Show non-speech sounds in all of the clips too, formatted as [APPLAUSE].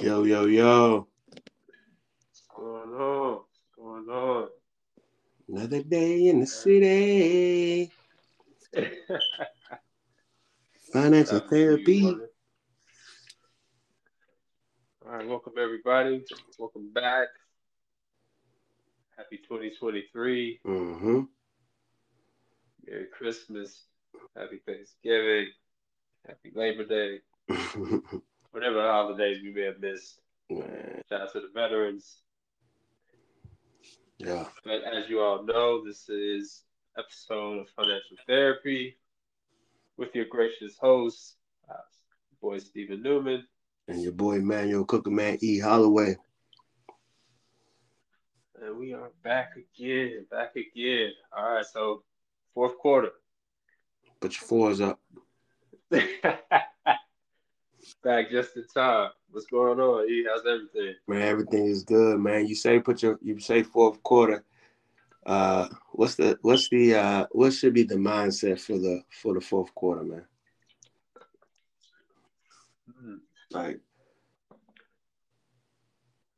Yo, yo, yo. What's going on? What's going on? Another day in the city. [LAUGHS] Financial Shout out to you, therapy. All right, welcome everybody. Welcome back. Happy 2023. Mm-hmm. Merry Christmas. Happy Thanksgiving. Happy Labor Day. [LAUGHS] Whatever holidays we may have missed. Man, Shout out to the veterans. yeah. But as you all know, this is episode of Financial Therapy with your gracious host, uh, boy Stephen Newman. And your boy Manuel Cooker Man E. Holloway. And we are back again, back again. All right, so fourth quarter. Put your fours up. [LAUGHS] back just in time. What's going on? E, how's everything? Man, everything is good, man. You say put your you say fourth quarter. Uh what's the what's the uh what should be the mindset for the for the fourth quarter, man? Hmm. Like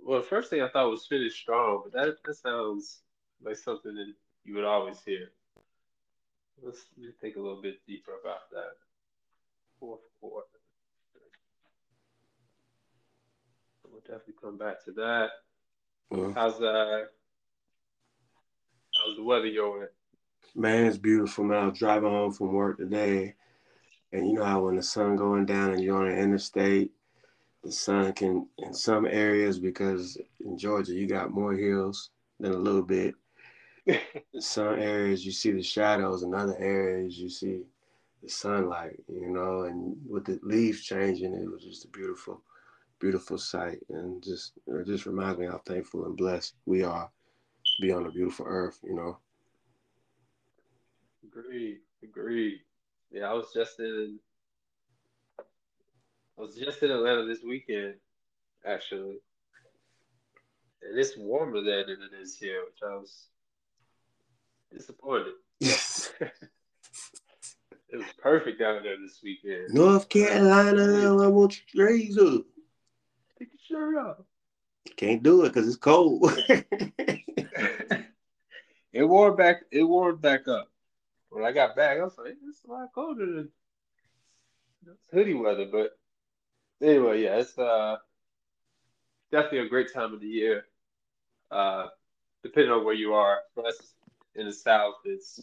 Well, first thing I thought was finish strong, but that, that sounds like something that you would always hear. Let's, let me think a little bit deeper about that. Fourth quarter. We'll definitely come back to that. How's uh how's the weather way? Man, it's beautiful, man. I was driving home from work today, and you know how when the sun going down and you're on the interstate, the sun can in some areas because in Georgia you got more hills than a little bit. [LAUGHS] In some areas you see the shadows, in other areas you see the sunlight, you know, and with the leaves changing, it was just a beautiful, beautiful sight, and just it just reminds me how thankful and blessed we are to be on a beautiful earth, you know. Agreed, agreed. Yeah, I was just in I was just in Atlanta this weekend, actually. And it's warmer there than it is here, which I was disappointed. Yes. [LAUGHS] it was perfect down there this weekend. North Carolina, I want you raise up. Shirt off. Can't do it because it's cold. [LAUGHS] it warmed back. It warmed back up. When I got back, I was like, "It's a lot colder than hoodie weather." But anyway, yeah, it's uh definitely a great time of the year. Uh, depending on where you are, for us in the South, it's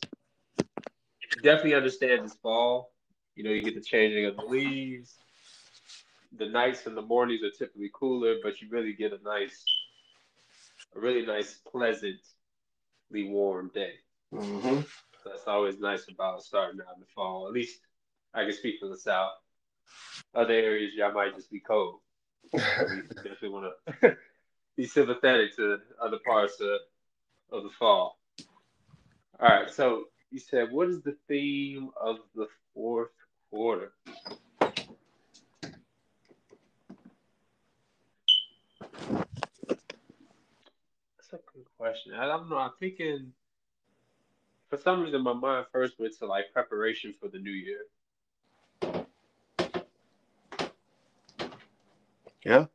definitely understand it's fall. You know, you get the changing of the leaves. The nights and the mornings are typically cooler, but you really get a nice, a really nice, pleasantly warm day. hmm So that's always nice about starting out in the fall. At least I can speak for the South. Other areas, y'all might just be cold. We [LAUGHS] definitely want to [LAUGHS] be sympathetic to other parts of, of the fall. All right, so you said, what is the theme of the fourth quarter? That's a good question. I don't know. I'm thinking, for some reason, my mind first went to like preparation for the new year. Yeah.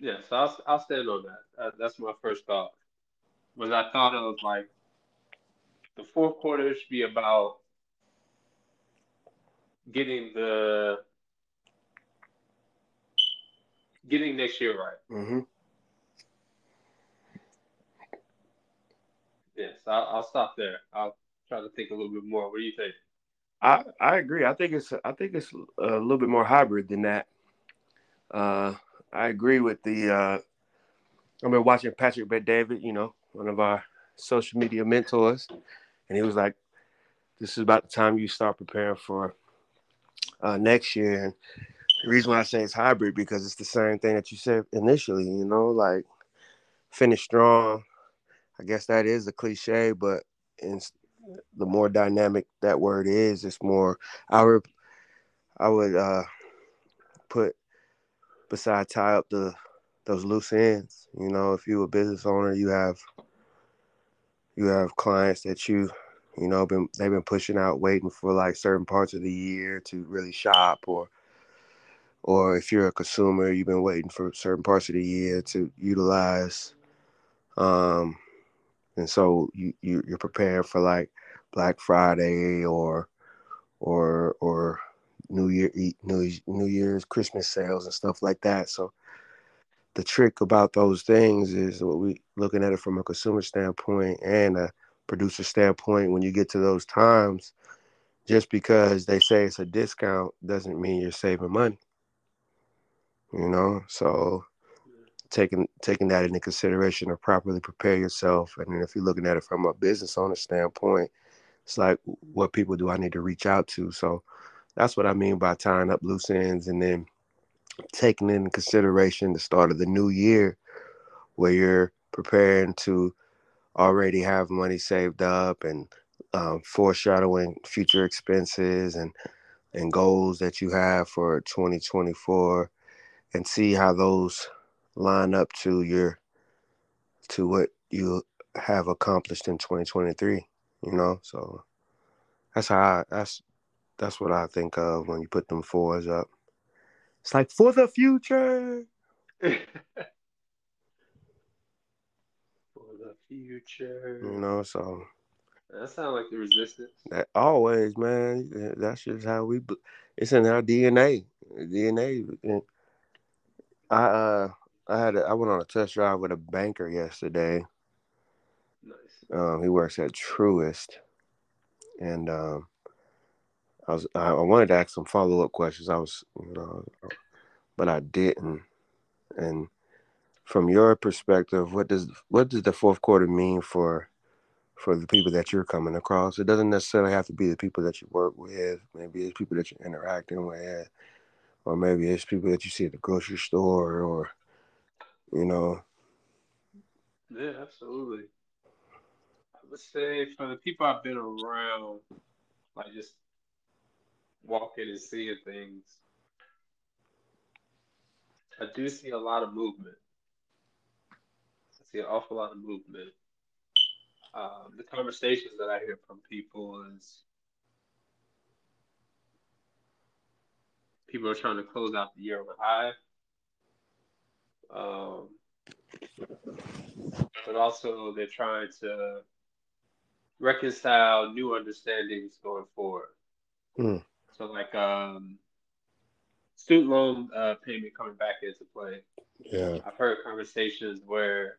Yeah, so I'll, I'll stand on that. Uh, that's my first thought. Was I thought of like the fourth quarter should be about getting the getting next year right. hmm Yes, I'll, I'll stop there. I'll try to think a little bit more. What do you think? I I agree. I think it's I think it's a little bit more hybrid than that. Uh, I agree with the. Uh, I've been watching Patrick Bet David, you know, one of our social media mentors, and he was like, "This is about the time you start preparing for uh, next year." And the reason why I say it's hybrid because it's the same thing that you said initially, you know, like finish strong. I guess that is a cliche, but in the more dynamic that word is, it's more. I would, I would uh, put beside tie up the those loose ends. You know, if you're a business owner, you have you have clients that you you know been they've been pushing out, waiting for like certain parts of the year to really shop or or if you're a consumer, you've been waiting for certain parts of the year to utilize. Um, and so you, you you're prepared for like Black Friday or or or New Year New New Year's Christmas sales and stuff like that. So the trick about those things is what we looking at it from a consumer standpoint and a producer standpoint. When you get to those times, just because they say it's a discount doesn't mean you're saving money. You know, so taking taking that into consideration to properly prepare yourself, and then if you're looking at it from a business owner standpoint, it's like what people do I need to reach out to. So that's what I mean by tying up loose ends, and then taking into consideration the start of the new year, where you're preparing to already have money saved up and um, foreshadowing future expenses and and goals that you have for 2024 and see how those line up to your to what you have accomplished in 2023 you know so that's how I, that's that's what i think of when you put them fours up it's like for the future [LAUGHS] for the future you know so that sounds like the resistance. That always, man. That's just how we. It's in our DNA. DNA. I uh, I had a, I went on a test drive with a banker yesterday. Nice. Um, he works at Truist, and um, I was I, wanted to ask some follow up questions. I was, you know, but I didn't. And from your perspective, what does what does the fourth quarter mean for for the people that you're coming across. It doesn't necessarily have to be the people that you work with. Maybe it's people that you're interacting with, or maybe it's people that you see at the grocery store, or you know. Yeah, absolutely. I would say for the people I've been around, like just walking and seeing things, I do see a lot of movement. I see an awful lot of movement um, the conversations that I hear from people is people are trying to close out the year a high. Um, but also they're trying to reconcile new understandings going forward. Hmm. So like um, student loan uh, payment coming back into play. Yeah, I've heard conversations where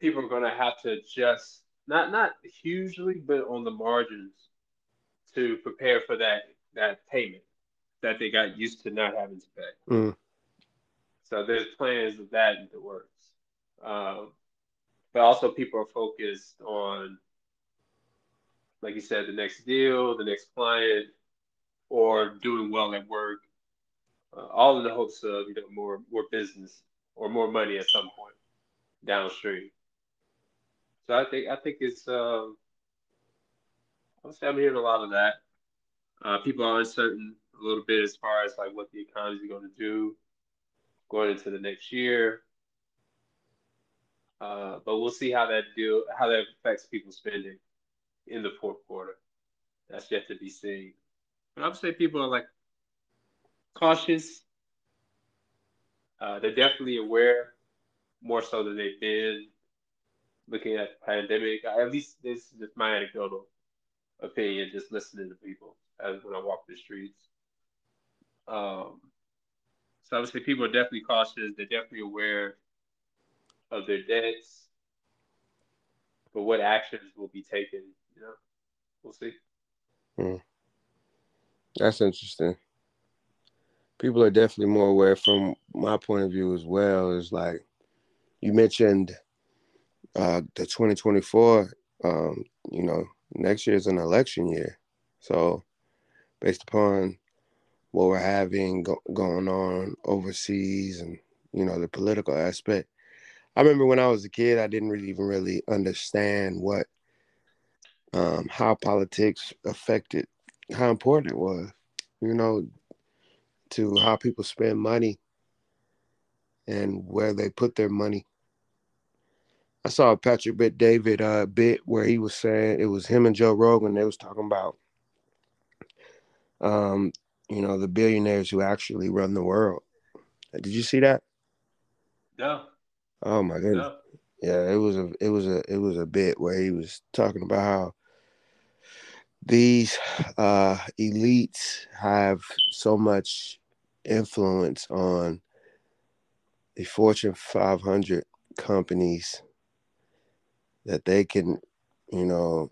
people are going to have to adjust, not not hugely, but on the margins to prepare for that that payment that they got used to not having to pay. Mm. So there's plans of that in the works. Um, but also people are focused on, like you said, the next deal, the next client, or doing well at work. Uh, all in the hopes of you know more more business or more money at some point downstream. So I think I think it's um, I'm hearing a lot of that. Uh, people are uncertain a little bit as far as like what the economy is going to do going into the next year. Uh, but we'll see how that deal how that affects people's spending in the fourth quarter. That's yet to be seen. But I would say people are like cautious. Uh, they're definitely aware more so than they've been looking at the pandemic. At least this is just my anecdotal opinion, just listening to people as when I walk the streets. Um, so I would say people are definitely cautious. They're definitely aware of their debts, but what actions will be taken, you know, we'll see. Hmm. That's interesting. People are definitely more aware from my point of view as well. Is like you mentioned uh, the 2024, um, you know, next year is an election year. So, based upon what we're having go- going on overseas and, you know, the political aspect, I remember when I was a kid, I didn't really even really understand what, um, how politics affected, how important it was, you know, to how people spend money and where they put their money I saw a Patrick Bet David uh, bit where he was saying it was him and Joe Rogan. They was talking about um, you know, the billionaires who actually run the world. Did you see that? No. Oh my goodness. No. Yeah, it was a it was a it was a bit where he was talking about how these uh elites have so much influence on the Fortune 500 companies that they can, you know,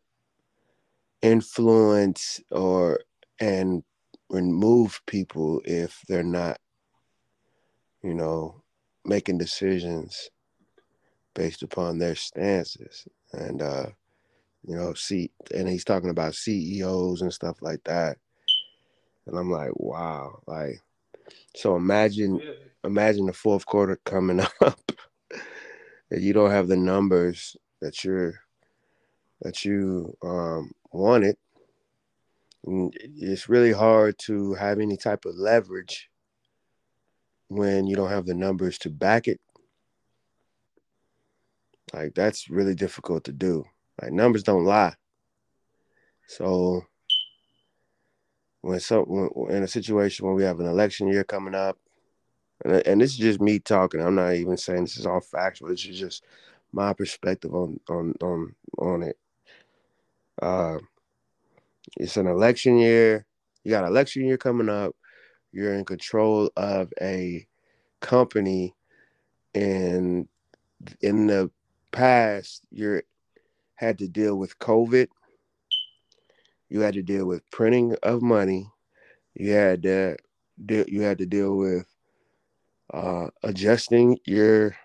influence or and remove people if they're not, you know, making decisions based upon their stances. And uh, you know, see and he's talking about CEOs and stuff like that. And I'm like, wow, like so imagine imagine the fourth quarter coming [LAUGHS] up. And you don't have the numbers that you're that you um, wanted. It's really hard to have any type of leverage when you don't have the numbers to back it. Like that's really difficult to do. Like numbers don't lie. So when some when, in a situation where we have an election year coming up, and, and this is just me talking. I'm not even saying this is all factual. This is just my perspective on on on on it. Uh, it's an election year. You got election year coming up. You're in control of a company, and in the past, you had to deal with COVID. You had to deal with printing of money. You had to you had to deal with uh, adjusting your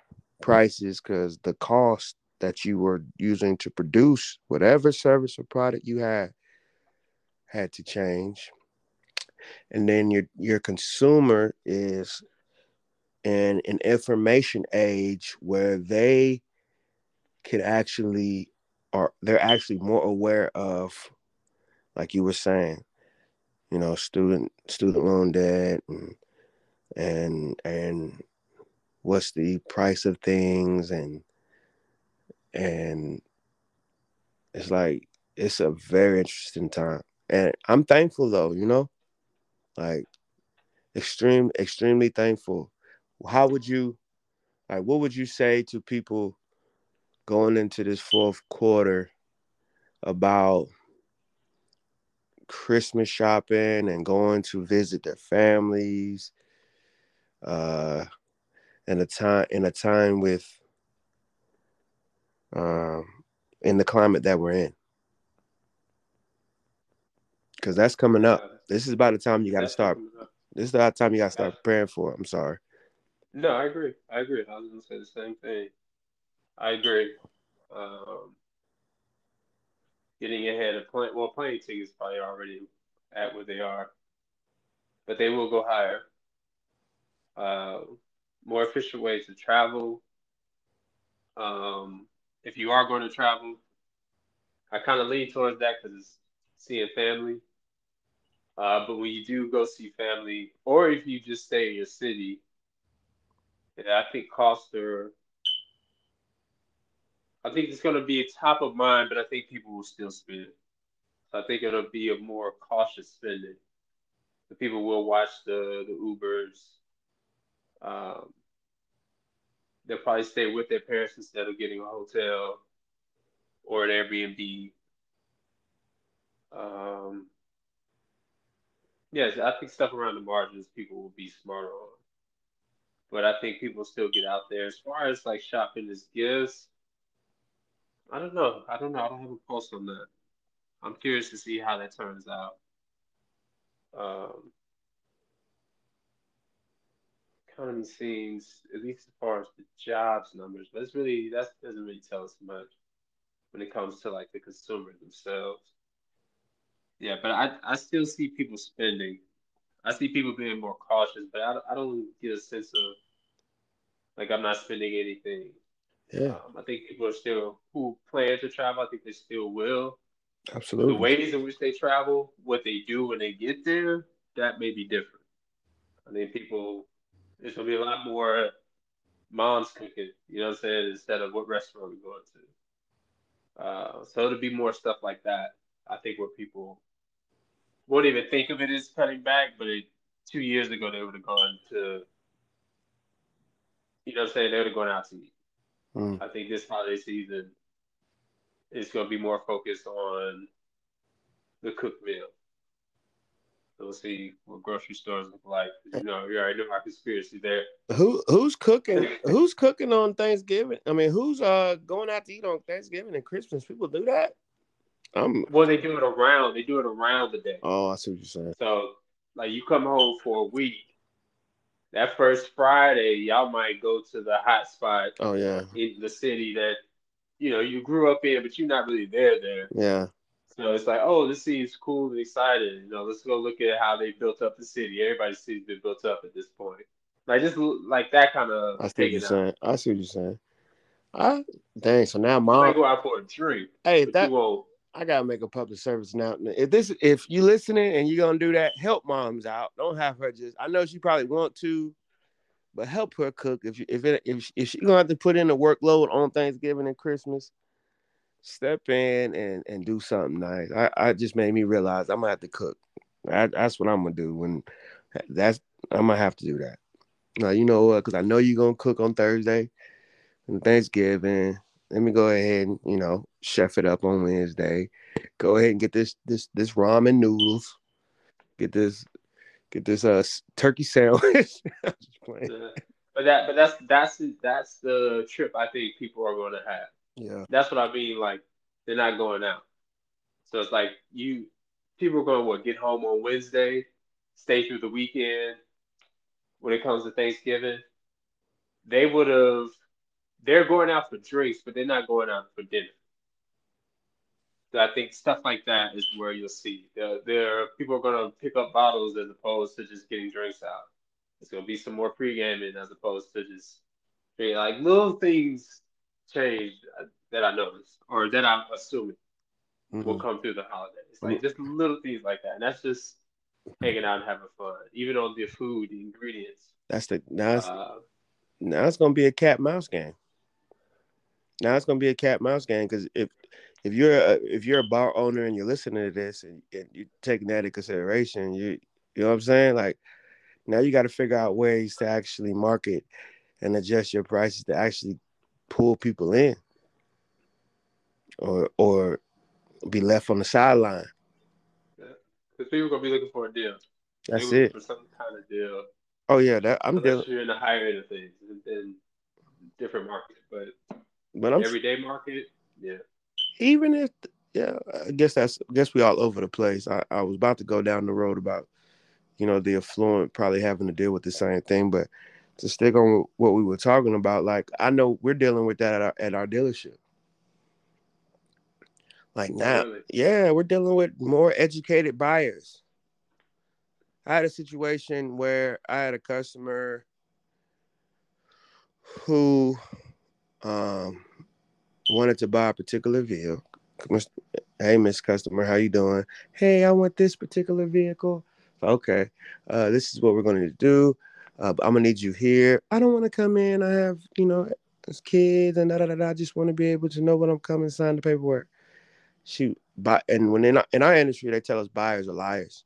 prices because the cost that you were using to produce whatever service or product you had had to change. And then your your consumer is in an information age where they could actually are they're actually more aware of like you were saying you know student student loan debt and and and what's the price of things and and it's like it's a very interesting time and i'm thankful though you know? Like extreme extremely thankful. How would you like what would you say to people going into this fourth quarter about christmas shopping and going to visit their families uh in a time in a time with um in the climate that we're in because that's coming up. This is about the time you got to start. this is the time you got to start preparing for i'm sorry. No i agree. I agree. I was gonna say the same thing. I agree. Um getting ahead of plane well plane tickets probably already at where they are but they will go higher. Uh more efficient ways to travel. Um, if you are going to travel, I kind of lean towards that because it's seeing family. Uh, but when you do go see family, or if you just stay in your city, yeah, I think costs are. I think it's going to be top of mind, but I think people will still spend. So I think it'll be a more cautious spending. The people will watch the the Ubers, um, they'll probably stay with their parents instead of getting a hotel or an Airbnb. Um, yes, I think stuff around the margins people will be smarter on. But I think people still get out there. As far as like shopping as gifts, I don't know. I don't know. I don't have a pulse on that. I'm curious to see how that turns out. Um, economy seems, at least as far as the jobs numbers, but it's really that doesn't really tell us much when it comes to like the consumer themselves. Yeah, but I I still see people spending. I see people being more cautious, but I, I don't get a sense of like I'm not spending anything. Yeah, um, I think people are still who plan to travel. I think they still will. Absolutely. The ways in which they travel, what they do when they get there, that may be different. I think people there's gonna be a lot more mom's cooking, you know what I'm saying, instead of what restaurant we're going to. Uh, so it'll be more stuff like that. I think where people won't even think of it as cutting back, but it, two years ago they would have gone to, you know, what I'm saying they would have gone out to eat. Mm. I think this holiday season is going to be more focused on the cooked meal. So we'll see what grocery stores look like. You know, you already know my conspiracy there. Who who's cooking? who's cooking on Thanksgiving? I mean, who's uh going out to eat on Thanksgiving and Christmas? People do that. Um. Well, they do it around. They do it around the day. Oh, I see what you're saying. So, like, you come home for a week. That first Friday, y'all might go to the hot spot Oh yeah, in the city that you know you grew up in, but you're not really there. There. yeah. So it's like, oh, this seems cool and exciting. You know, let's go look at how they built up the city. Everybody's city's been built up at this point. Like just like that kind of. I see what you're saying. I see what you're saying. I dang. So now, mom. go out for a drink, Hey, that you won't. I gotta make a public service announcement. If this, if you listening and you're gonna do that, help moms out. Don't have her just. I know she probably want to, but help her cook. If you, if it, if if she gonna have to put in a workload on Thanksgiving and Christmas, step in and and do something nice. I, I just made me realize I'm gonna have to cook. I, that's what I'm gonna do. When that's I'm gonna have to do that. Now you know what? Because I know you're gonna cook on Thursday and Thanksgiving. Let me go ahead and you know chef it up on Wednesday. Go ahead and get this this this ramen noodles. Get this get this uh turkey sandwich. [LAUGHS] But that, but that's that's that's the trip I think people are going to have. Yeah. That's what I mean. Like they're not going out. So it's like you people are going to what get home on Wednesday, stay through the weekend. When it comes to Thanksgiving, they would have. They're going out for drinks, but they're not going out for dinner. So I think stuff like that is where you'll see there. There, people are going to pick up bottles as opposed to just getting drinks out. It's going to be some more pre-gaming as opposed to just drinking. like little things change that I noticed or that I'm assuming will Mhm. come through the holidays. Like just little things like that. And that's just hanging out and having fun. Even on the food, the ingredients. That's the now it's, Uh, now it's gonna be a cat mouse game. Now it's gonna be a cat mouse game because if if you're a, if you're a bar owner and you're listening to this and, and you're taking that into consideration, you you know what I'm saying? Like now you got to figure out ways to actually market and adjust your prices to actually pull people in, or or be left on the sideline. because people are gonna be looking for a deal. That's it. For some kind of deal. Oh yeah, that I'm Unless dealing, you're in the higher end of things, in different market, but but I'm everyday market, yeah. Even if yeah i guess that's I guess we all over the place. I, I was about to go down the road about you know the affluent probably having to deal with the same thing but to stick on what we were talking about like i know we're dealing with that at our, at our dealership. Like now Really? yeah we're dealing with more educated buyers. I had a situation where i had a customer who um wanted to buy a particular vehicle. Hey miss customer how you doing? Hey i want this particular vehicle. Okay uh this is what we're going to do. Uh, i'm gonna need you here. I don't want to come in. I have you know kids and da, da, da, da. i just want to be able to know when i'm coming sign the paperwork. Shoot but and when in our, in our industry they tell us buyers are liars.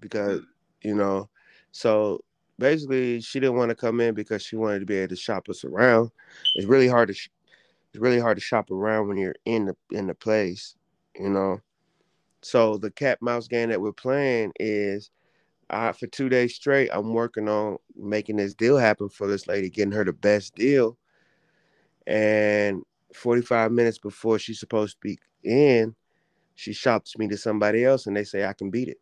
Because you know so basically she didn't want to come in because she wanted to be able to shop us around. It's really hard to sh- it's really hard to shop around when you're in the in the place, you know. So the cat mouse game that we're playing is uh, for two days straight, I'm working on making this deal happen for this lady, getting her the best deal. And 45 minutes before she's supposed to be in, she shops me to somebody else and they say I can beat it.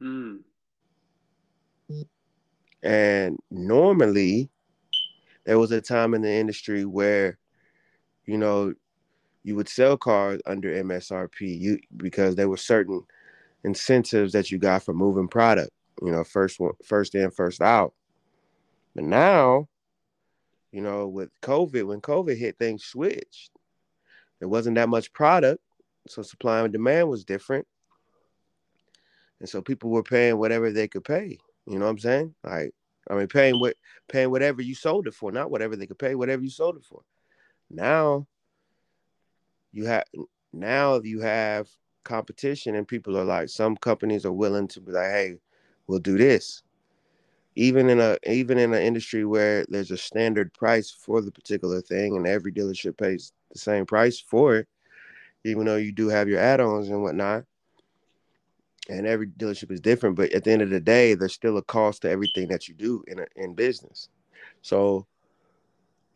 Mm. And normally, there was a time in the industry where, you know, you would sell cars under MSRP you because there were certain incentives that you got for moving product. You know, first one, first in, first out. But now, you know, with COVID, when COVID hit, things switched. There wasn't that much product, so supply and demand was different, and so people were paying whatever they could pay. You know what I'm saying? Like, I mean, paying what paying whatever you sold it for, not whatever they could pay, whatever you sold it for. Now, you have now you have competition and people are like some companies are willing to be like hey we'll do this. Even in a even in an industry where there's a standard price for the particular thing and every dealership pays the same price for it even though you do have your add-ons and whatnot and every dealership is different but at the end of the day there's still a cost to everything that you do in a, in business. So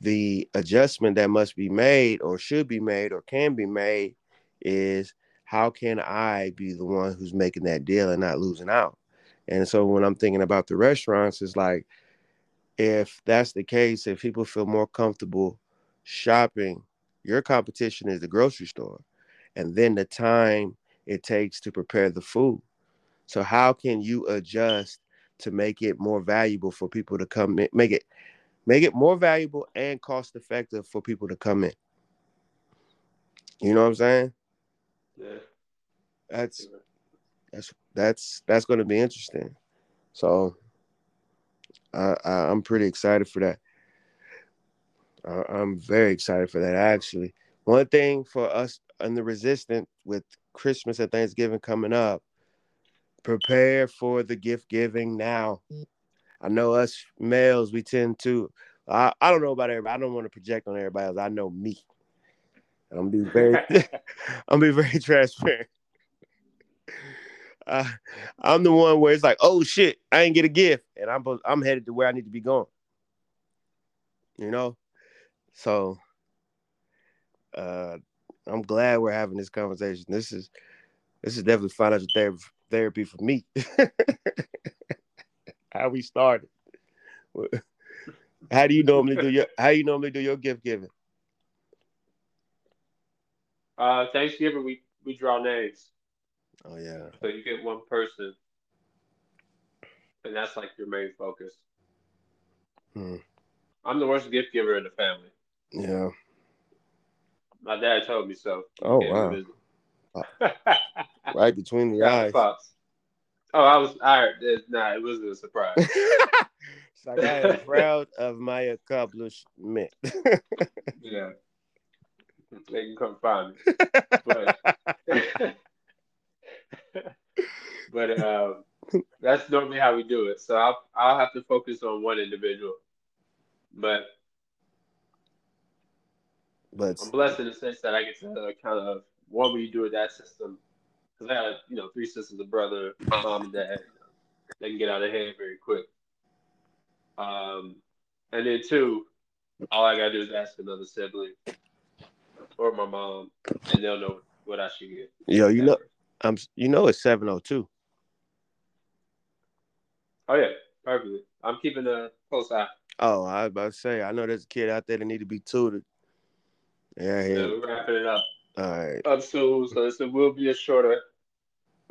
the adjustment that must be made or should be made or can be made is how can I be the one who's making that deal and not losing out? And so when I'm thinking about the restaurants, it's like if that's the case, if people feel more comfortable shopping, your competition is the grocery store. And then the time it takes to prepare the food. So how can you adjust to make it more valuable for people to come make it make it more valuable and cost effective for people to come in. You know what I'm saying? Yeah. That's that's that's that's going to be interesting. So I, I am pretty excited for that. I, I'm very excited for that actually. One thing for us in the resistant with Christmas and Thanksgiving coming up, prepare for the gift giving now. I know us males, we tend to. I, I don't know about everybody. I don't want to project on everybody else. I know me. I'm be very, [LAUGHS] [LAUGHS] I'm be very transparent. Uh, I'm the one where it's like, oh shit, I ain't get a gift, and I'm I'm headed to where I need to be going. You know, so uh, I'm glad we're having this conversation. This is this is definitely financial therapy therapy for me. [LAUGHS] how we started. How do you normally do your How you normally do your gift giving? Uh, Thanksgiving we we draw names. Oh yeah. So you get one person, and that's like your main focus. Hmm. I'm the worst gift giver in the family. Yeah. My dad told me so. Oh wow. right between the [LAUGHS] eyes. Pops. Oh, I was all right. Nah, it wasn't a surprise. [LAUGHS] like I am proud of my accomplishment. [LAUGHS] yeah. They can come find me. But, [LAUGHS] but um, that's normally how we do it. So I'll I'll have to focus on one individual. But but I'm blessed in the sense that I get to uh, kind of what we do with that system because I had you know three sisters, a brother, mom and dad. They can get out of hand very quick. Um, and then two, all I gotta do is ask another sibling or my mom, and they'll know what I should get. Yo, you know, I'm you know it's seven oh two. Oh yeah, perfectly. I'm keeping a close eye. Oh, I was about to say, I know there's a kid out there that need to be tutored. Yeah, yeah. yeah we're wrapping it up. All right. Up soon, so this will be a shorter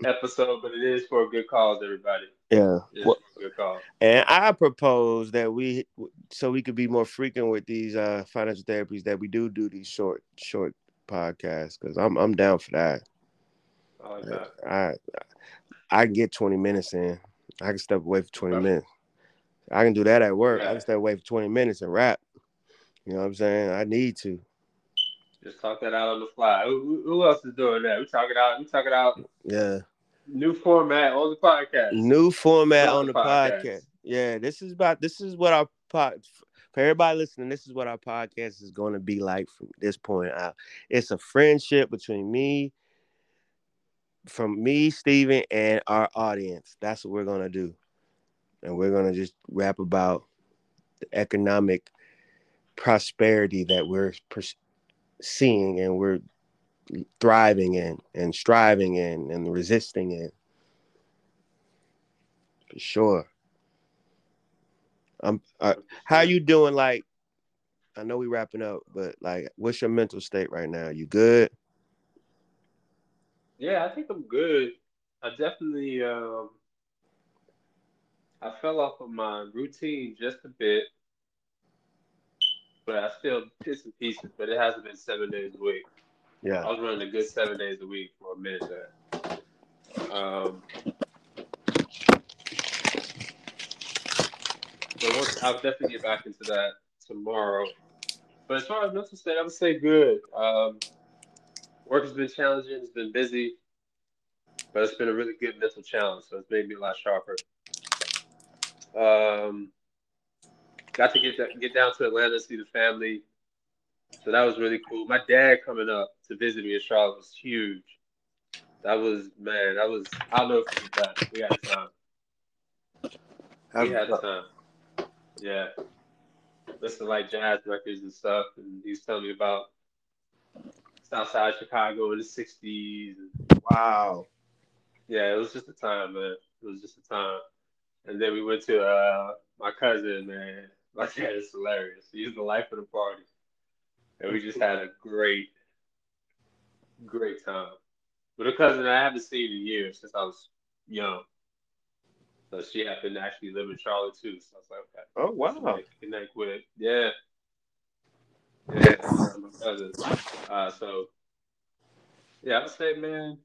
episode, but it is for a good cause, everybody. Yeah. Well, good cause. And I propose that we, so we could be more frequent with these uh, financial therapies, that we do do these short, short podcasts because I'm I'm down for that. I like that. I I can get 20 minutes in. I can step away for 20 minutes. I can do that at work. I can step away for 20 minutes and rap. You know what I'm saying? I need to. Just talk that out on the fly. Who, who else is doing that? We talking out. We talking out. Yeah. New format on the podcast. New format on, on the, the podcast. podcast. Yeah, this is about. This is what our pod. For everybody listening, this is what our podcast is going to be like from this point out. It's a friendship between me, from me, Stephen, and our audience. That's what we're gonna do, and we're gonna just rap about the economic prosperity that we're seeing and we're thriving in and striving in and resisting in. For sure. I'm uh, how you doing like I know we wrapping up, but like what's your mental state right now? You good? Yeah, I think I'm good. I definitely um I fell off of my routine just a bit but I still bits and pieces. But it hasn't been seven days a week. Yeah, I was running a good seven days a week for a minute there. Um, so once, I'll definitely get back into that tomorrow. But as far as mental state, I would say good. Um, work has been challenging. It's been busy. but it's been a really good mental challenge. So it's made me a lot sharper. Um, got to get get down to Atlanta, see the family. So that was really cool. My dad coming up to visit me in Charlotte was huge. That was man. That was I don't know if that. We had time. We had time. Yeah. Listen like jazz records and stuff, and he was telling me about Southside Chicago in the '60s. Wow. Yeah, it was just a time, man. It was just a time. And then we went to uh, my cousin, man. My dad is hilarious. He's the life of the party. And we just had a great, great time. With a cousin I haven't seen in years since I was young. So she happened to actually live in Charlotte too. So I was like, okay. Oh wow. Connect with yeah. Yeah, my cousin. Uh, so yeah, I would say, man,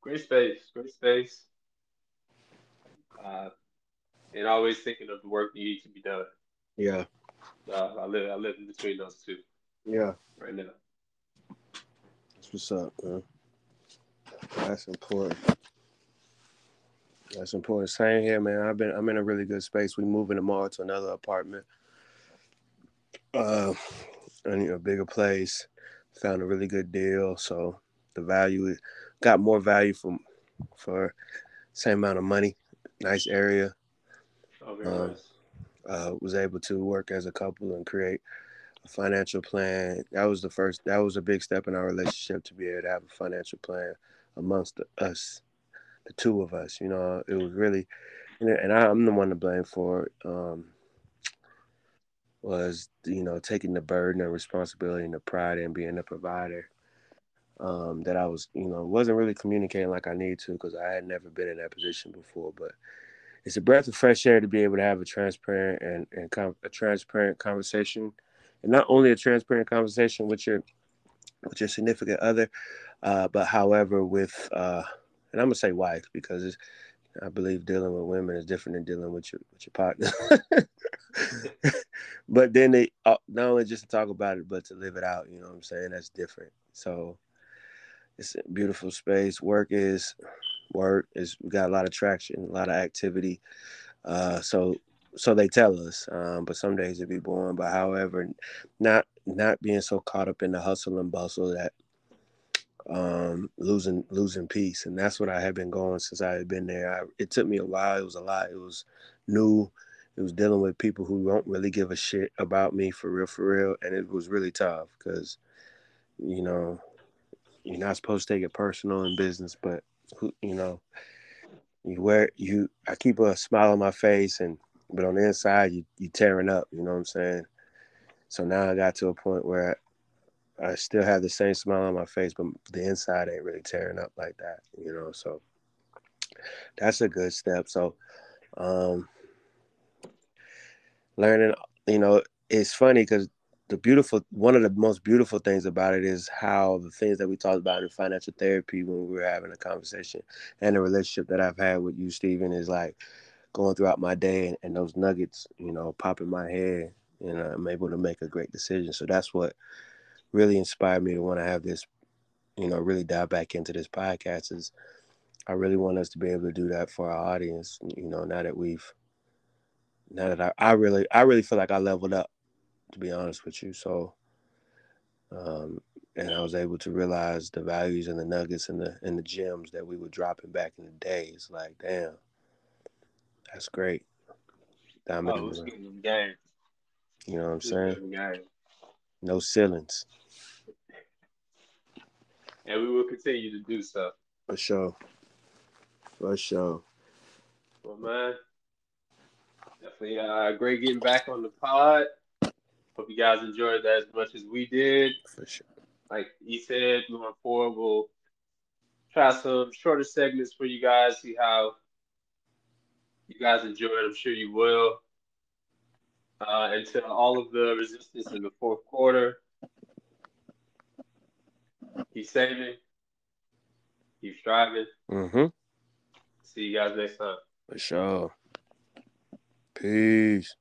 great space, great space. Uh, and always thinking of the work that needs to be done. Yeah. Uh, I live I live in between those two. Yeah. Right now. That's what's up, man. That's important. That's important. Same here, man. I've been I'm in a really good space. We moving tomorrow to another apartment. Uh and a bigger place. Found a really good deal. So the value got more value from for same amount of money. Nice area. Oh, very um, nice. Uh, was able to work as a couple and create a financial plan. That was the first. That was a big step in our relationship to be able to have a financial plan amongst us the two of us. You know, it was really, and I'm the one to blame for it. Um, was you know taking the burden and responsibility and the pride and being a provider um, that I was you know wasn't really communicating like I need to because I had never been in that position before. But it's a breath of fresh air to be able to have a transparent and and com- a transparent conversation, and not only a transparent conversation with your with your significant other, uh, but however with uh, and I'm gonna say wife because I believe dealing with women is different than dealing with your with your partner. [LAUGHS] but then they uh, not only just to talk about it, but to live it out. You know what I'm saying? That's different. So it's a beautiful space. Work is work is we got a lot of traction, a lot of activity. Uh, so so they tell us. Um, but some days it be boring. But however, not not being so caught up in the hustle and bustle that um, losing losing peace, and that's what I had been going since I had been there. I, it took me a while. It was a lot. It was new. It was dealing with people who don't really give a shit about me for real, for real, and it was really tough because, you know, you're not supposed to take it personal in business, but you know, you wear you. I keep a smile on my face, and but on the inside, you you tearing up. You know what I'm saying? So now I got to a point where I still have the same smile on my face, but the inside ain't really tearing up like that, you know. So that's a good step. So um learning, you know, it's funny because the beautiful one of the most beautiful things about it is how the things that we talked about in financial therapy when we were having a conversation and the relationship that I've had with you, Stephen, is like going throughout my day and, and those nuggets, you know, pop in my head and I'm able to make a great decision. So that's what really inspired me to want to have this, you know, really dive back into this podcast is I really want us to be able to do that for our audience, you know, now that we've now that I, I really I really feel like I leveled up, to be honest with you. So um and I was able to realize the values and the nuggets and the and the gems that we were dropping back in the days. Like, damn, that's great. oh, game. You know what I'm saying? No ceilings and we will continue to do so. For sure. For sure. Well, man, definitely uh, great getting back on the pod. Hope you guys enjoyed that as much as we did. For sure. Like he said, moving forward, we'll try some shorter segments for you guys, see how you guys enjoy it. I'm sure you will. Uh, until all of the resistance in the fourth quarter. Keep saving. Keep striving. Mm-hmm. See you guys next time. For sure. Peace.